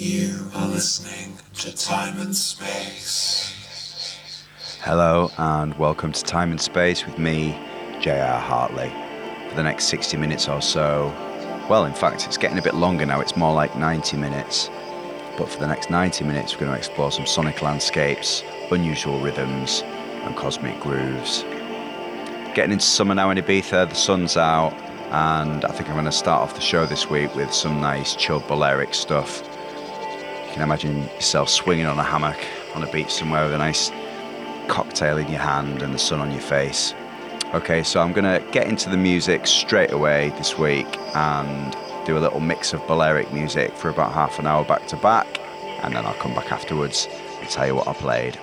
You are listening to Time and Space. Hello, and welcome to Time and Space with me, J.R. Hartley. For the next 60 minutes or so, well, in fact, it's getting a bit longer now, it's more like 90 minutes. But for the next 90 minutes, we're going to explore some sonic landscapes, unusual rhythms, and cosmic grooves. Getting into summer now in Ibiza, the sun's out, and I think I'm going to start off the show this week with some nice chilled Balearic stuff. You can imagine yourself swinging on a hammock on a beach somewhere with a nice cocktail in your hand and the sun on your face. Okay, so I'm to get into the music straight away this week and do a little mix of Balearic music for about half an hour back to back, and then I'll come back afterwards and tell you what I played.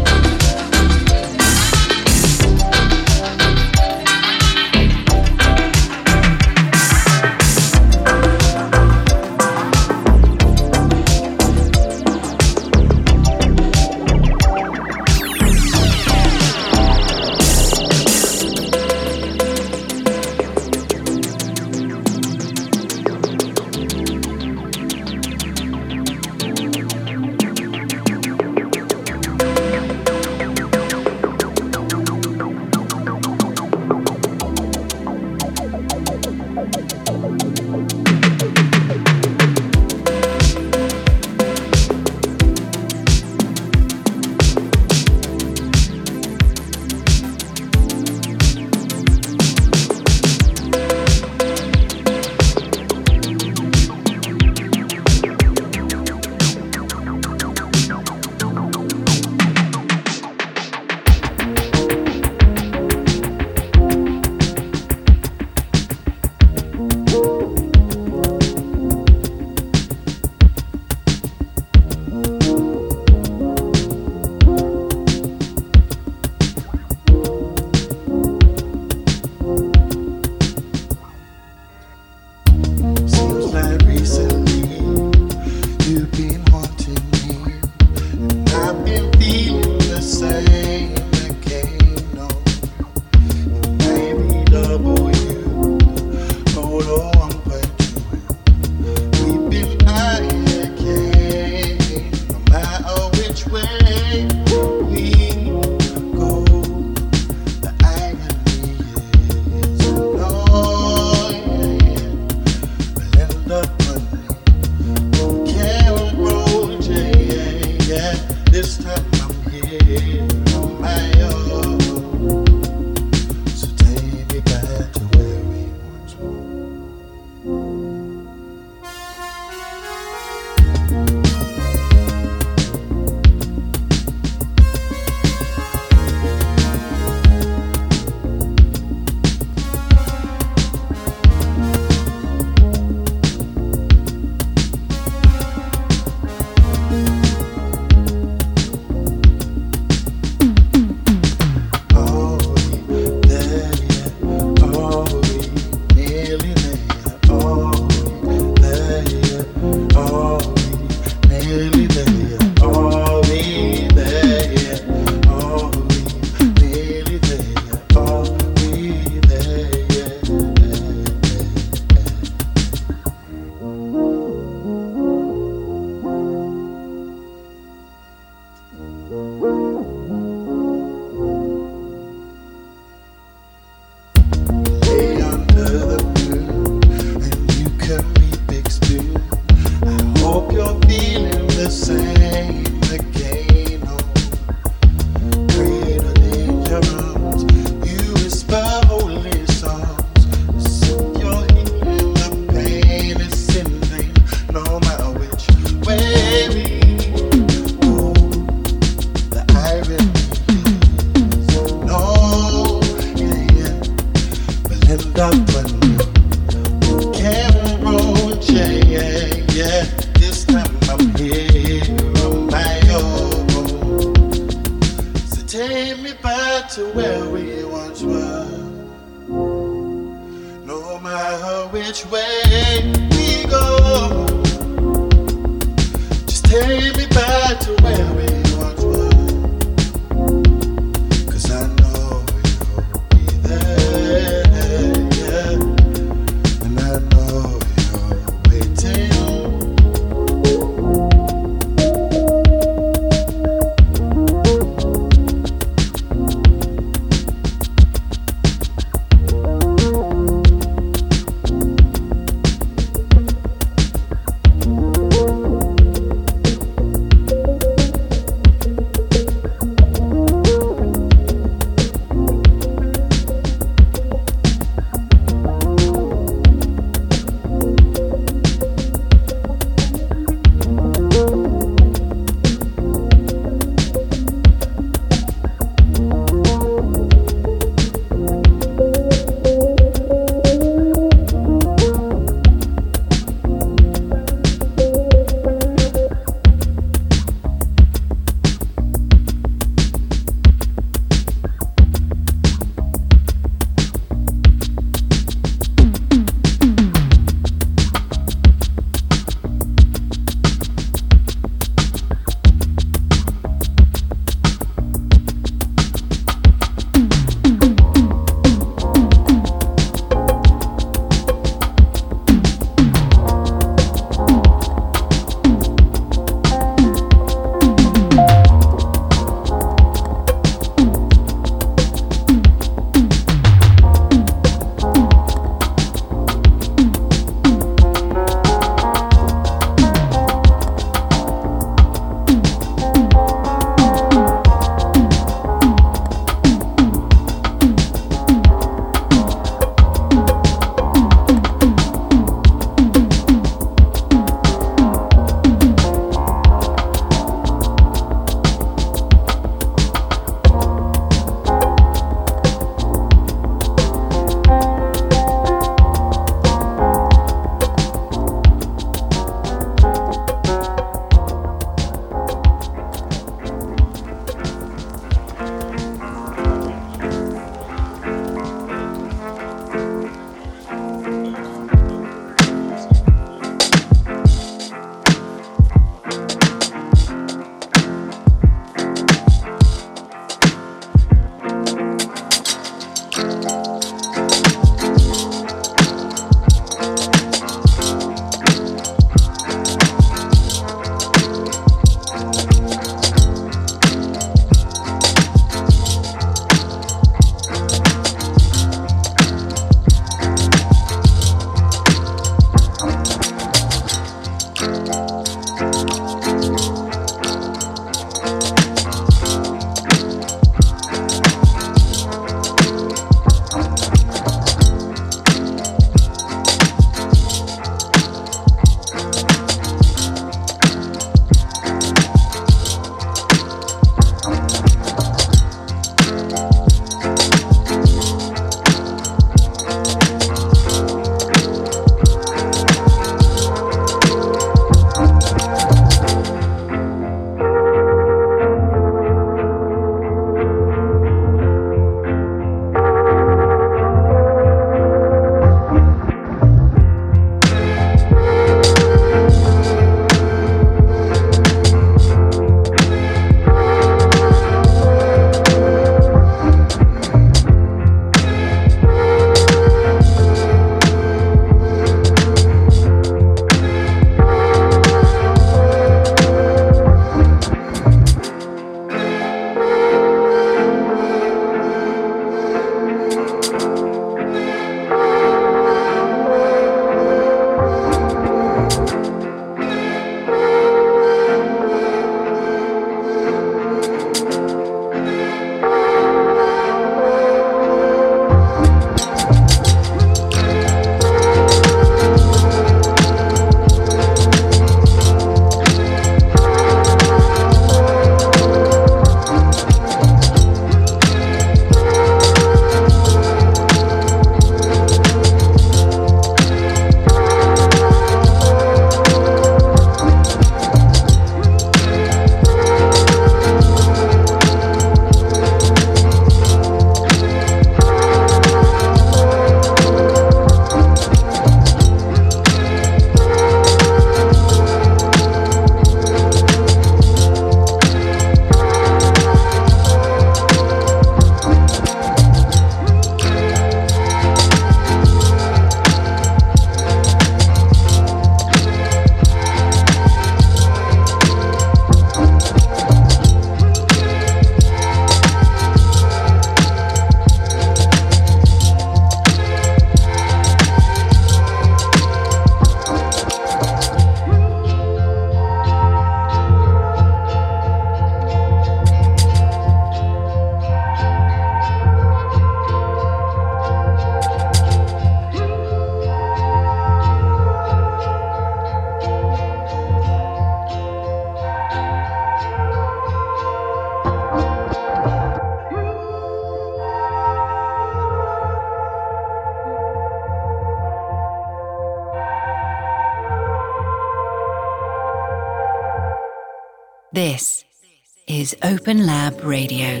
Radio.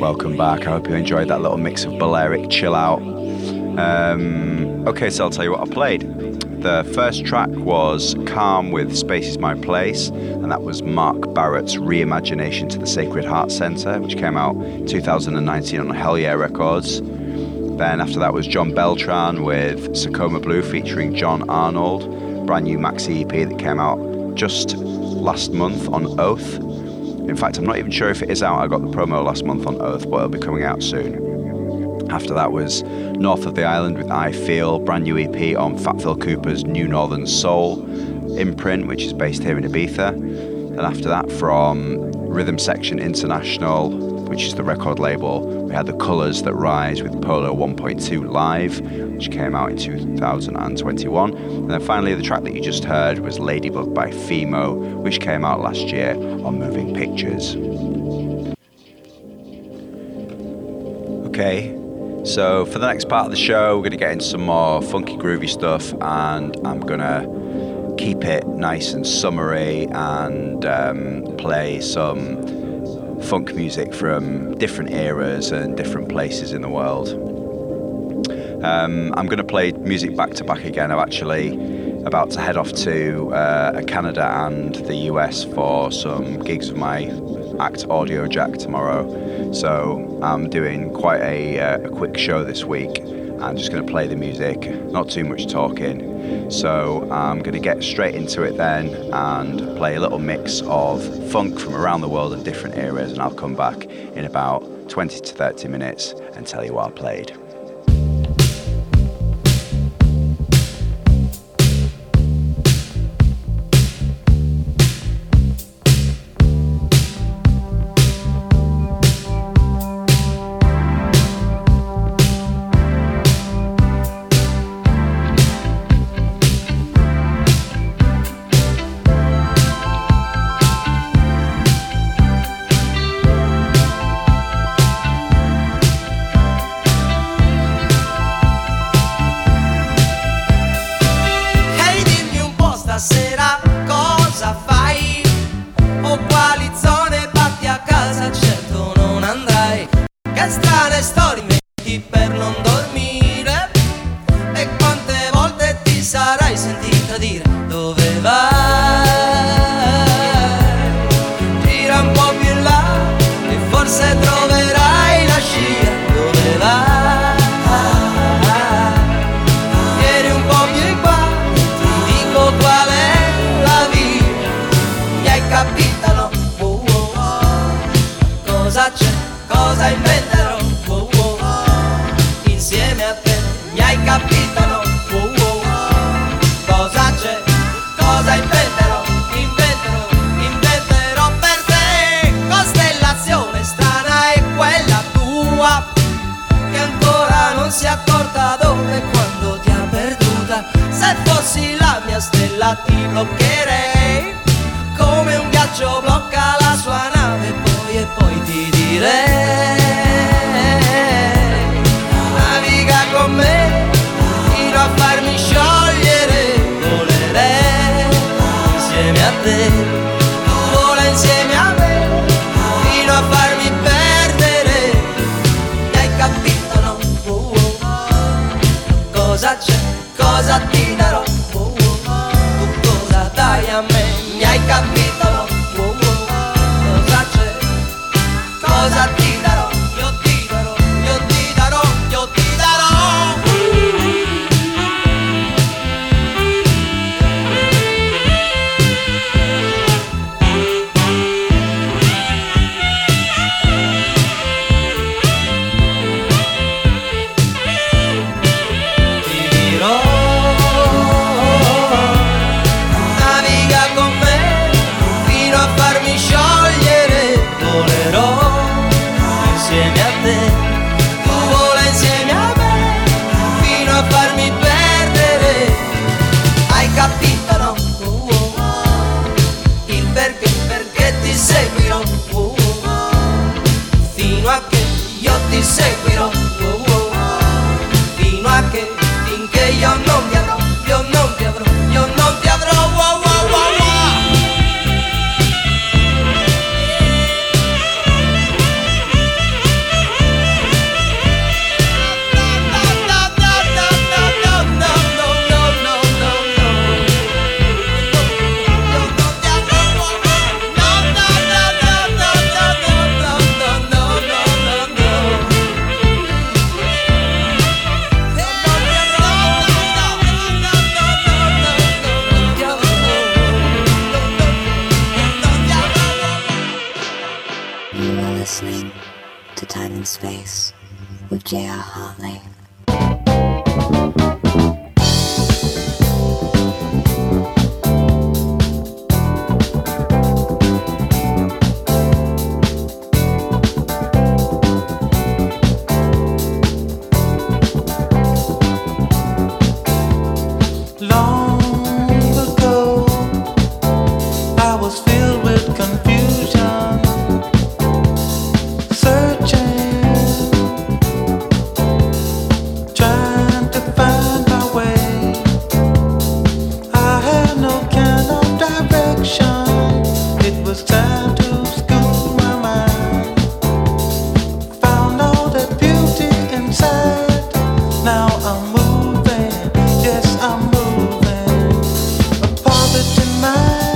Welcome back. I hope you enjoyed that little mix of Balearic chill out. Um, okay, so I'll tell you what I played. The first track was Calm with Space is My Place, and that was Mark Barrott's reimagination to the Sacred Heart Centre, which came out 2019 on Hell Yeah Records. Then after that was John Beltran with Sakoma Blue featuring John Arnold, brand new maxi EP that came out just last month on Oath. In fact, I'm not even sure if it is out. I got the promo last month on Earth, but it'll be coming out soon. After that was North of the Island with I Feel, brand new EP on Fat Phil Cooper's Nu Northern Soul imprint, which is based here in Ibiza. And after that, from Rhythm Section International, which is the record label, we had The Colours That Rise with Polo 1.2 Live, which came out in 2021. And then finally, the track that you just heard was Ladybug by Fimo, which came out last year on Moving Pictures. Okay, so for the next part of the show, we're going to get into some more funky, groovy stuff, and I'm going to keep it nice and summery and um, play some funk music from different eras and different places in the world. Um, I'm going to play music back to back again. I'm actually about to head off to uh, Canada and the US for some gigs of my act Audiojack tomorrow. So I'm doing quite a, uh, a quick show this week. I'm just going to play the music, not too much talking. So I'm going to get straight into it then and play a little mix of funk from around the world in different areas, And I'll come back in about 20 to 30 minutes and tell you what I played. got me. I'm moving, yes I'm moving. A positive mind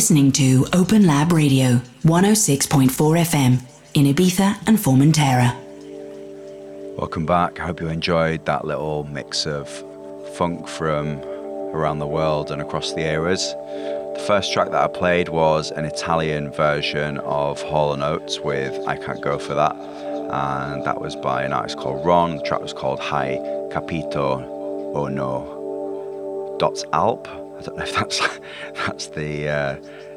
listening to Open Lab Radio 106.4 FM in Ibiza and Formentera. Welcome back. I hope you enjoyed that little mix of funk from around the world and across the eras. The first track that I played was an Italian version of Hall & Oates with I Can't Go For That, and that was by an artist called Ron. The track was called Hai Capito O No Dot Alp. I don't know if that's that's the uh,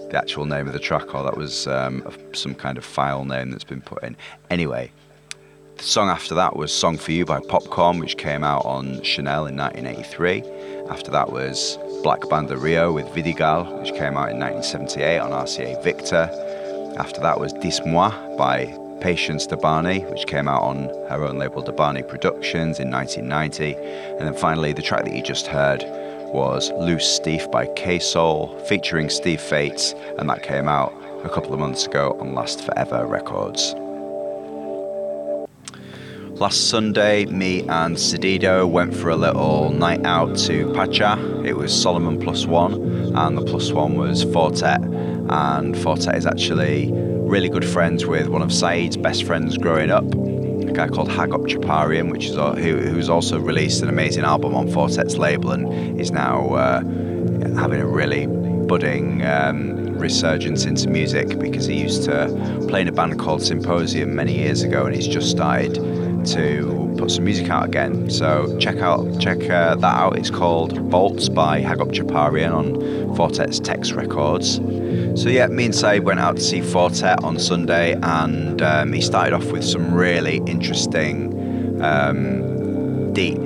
the actual name of the track or that was um, some kind of file name that's been put in. Anyway, the song after that was Song for You by Popcorn, which came out on Chanel in 1983. After that was Black Banda Rio with Vidigal, which came out in 1978 on RCA Victor. After that was Dis Moi by Patience Dabany, which came out on her own label Dabany Productions in 1990. And then finally, the track that you just heard was Loose Steve by K Soul, featuring Steve Fates, and that came out a couple of months ago on Last Forever Records. Last Sunday, me and Sedido went for a little night out to Pacha. It was Solomun plus one, and the plus one was Four Tet. And Four Tet is actually really good friends with one of Saeed's best friends growing up, guy called Hagop Tchaparian, which is uh, who, who's also released an amazing album on Four Tet's label and is now uh, having a really budding um, resurgence into music because he used to play in a band called Symposium many years ago, and he's just started to put some music out again. So check out check uh, that out. It's called Bolts by Hagop Tchaparian on Fortet's Text Records. So yeah, me and Saeed went out to see Four Tet on Sunday, and um, he started off with some really interesting, um, deep.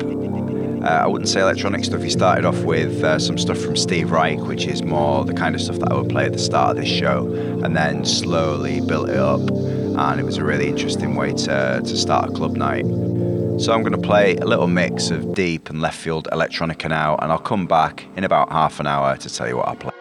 Uh, I wouldn't say electronic stuff. He started off with uh, some stuff from Steve Reich, which is more the kind of stuff that I would play at the start of this show, and then slowly built it up and it was a really interesting way to, to start a club night. So I'm going to play a little mix of deep and left field electronica now, and I'll come back in about half an hour to tell you what I play.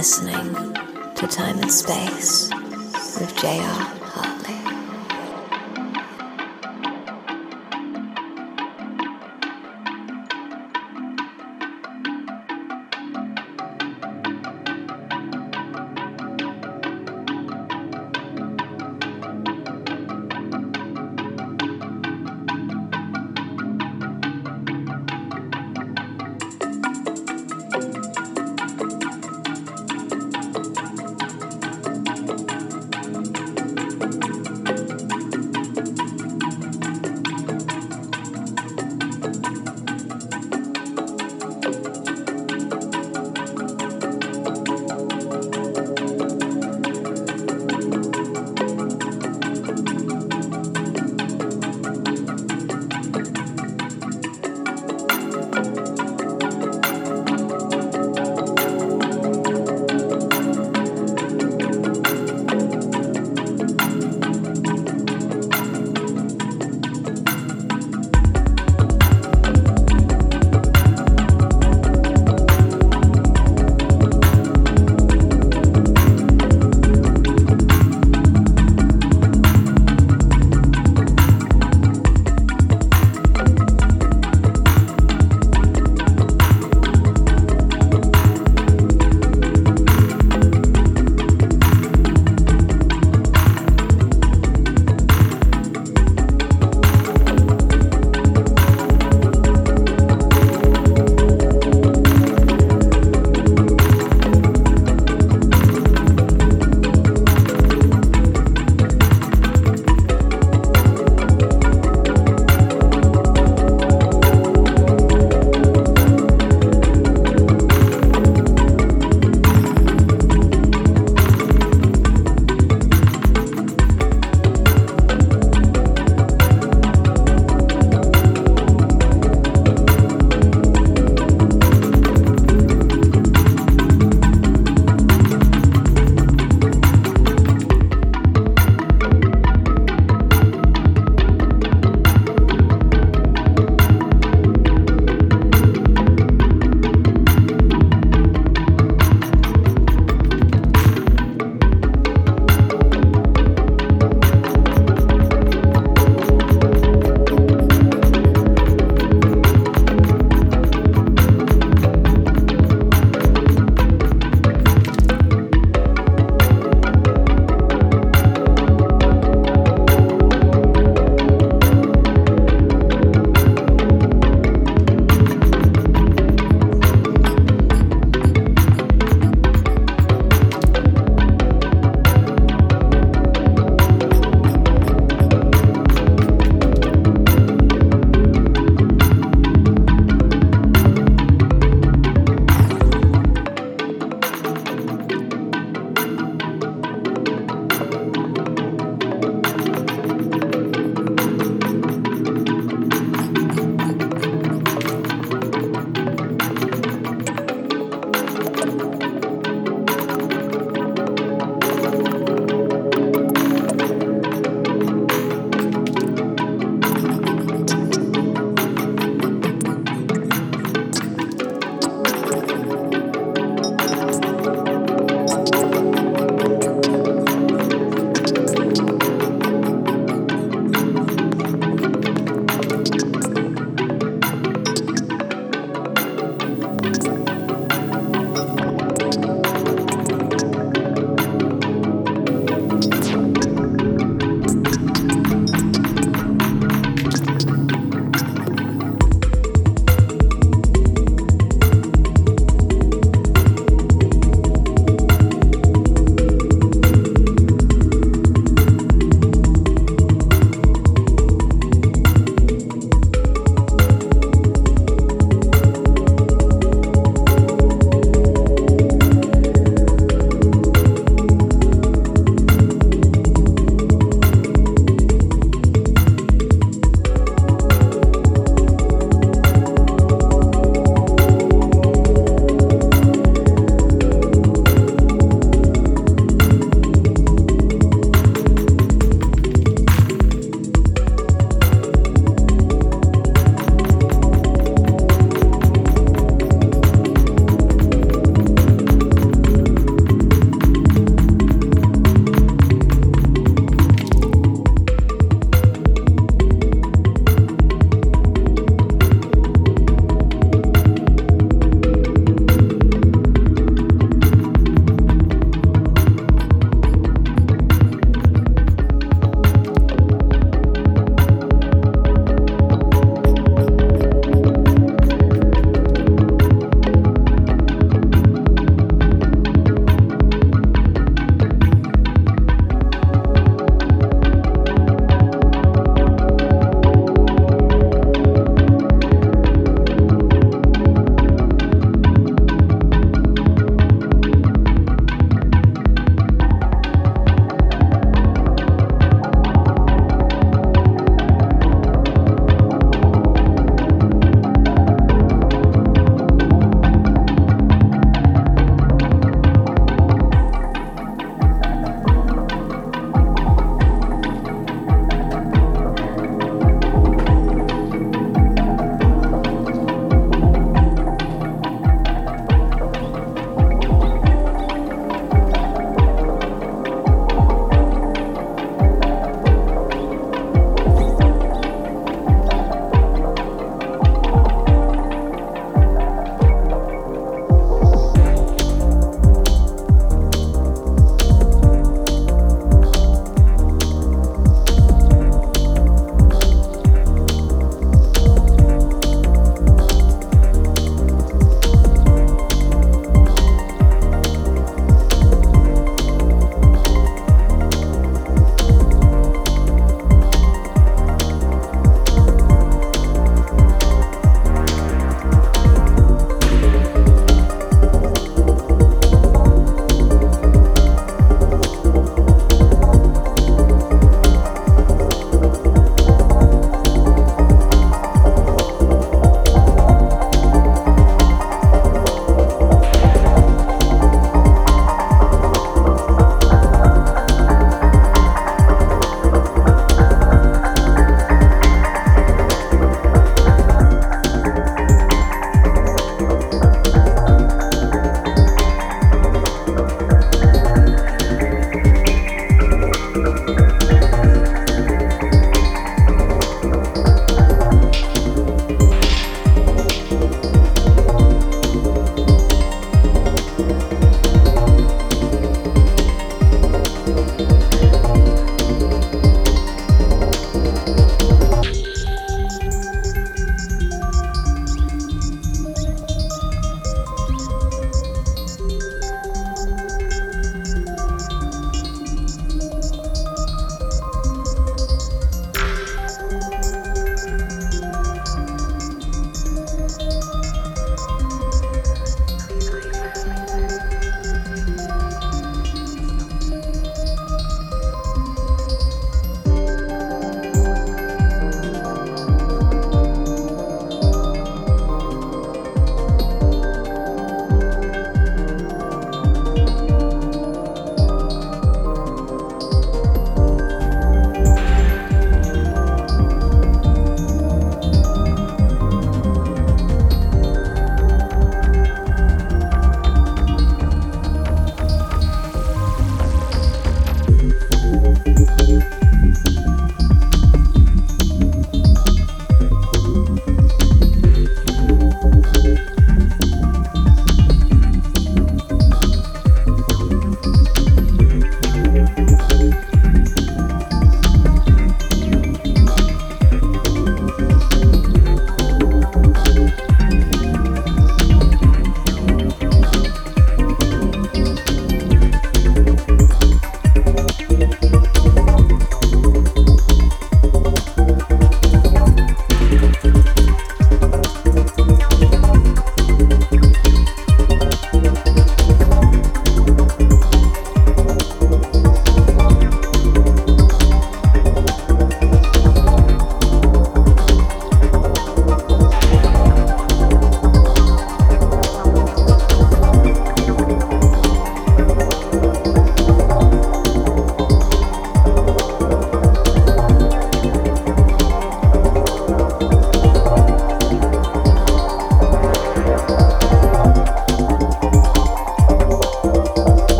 Listening to Time and Space with J.R.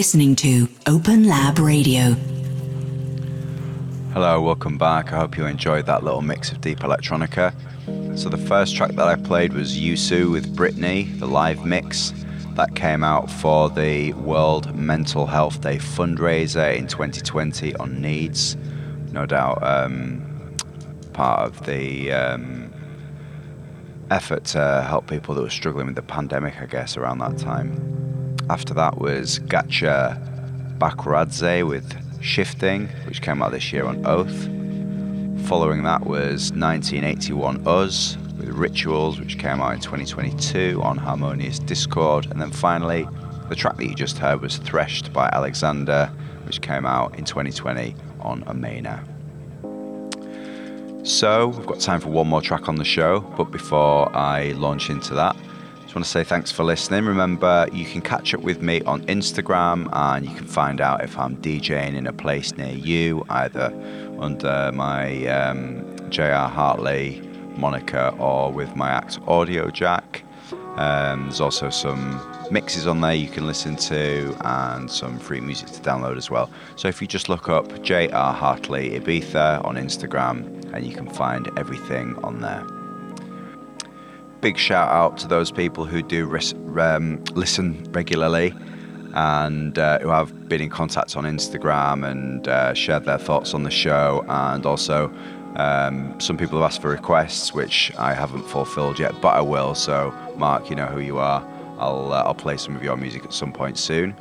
listening to Open Lab Radio. Hello, welcome back. I hope you enjoyed that little mix of deep electronica. So, the first track that I played was Yusu with Britney, the live mix. That came out for the World Mental Health Day fundraiser in 2020 on Needs. No doubt um, part of the um, effort to help people that were struggling with the pandemic, I guess, around that time. After that was Gacha Bakradze with Shifting, which came out this year on Oath. Following that was 1981 Us with Rituals, which came out in 2022 on Harmonious Discord. And then finally, the track that you just heard was Threshed by Alexander, which came out in 2020 on Amena. So, we've got time for one more track on the show, but before I launch into that, just want to say thanks for listening. Remember, you can catch up with me on Instagram and you can find out if I'm DJing in a place near you, either under my um, JR Hartley moniker or with my act Audiojack. Um, there's also some mixes on there you can listen to and some free music to download as well. So if you just look up JR Hartley Ibiza on Instagram and you can find everything on there big shout out to those people who do um, listen regularly and uh, who have been in contact on Instagram and uh, shared their thoughts on the show. And also, um, some people have asked for requests, which I haven't fulfilled yet, but I will. So, Mark, you know who you are. I'll, uh, I'll play some of your music at some point soon.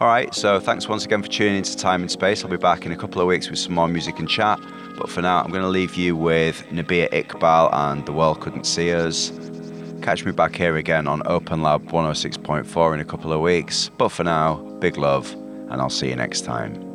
All right, so thanks once again for tuning into Time and Space. I'll be back in a couple of weeks with some more music and chat. But for now, I'm going to leave you with Nabihah Iqbal and The World Couldn't See Us. Catch me back here again on Open Lab 106.4 in a couple of weeks. But for now, big love, and I'll see you next time.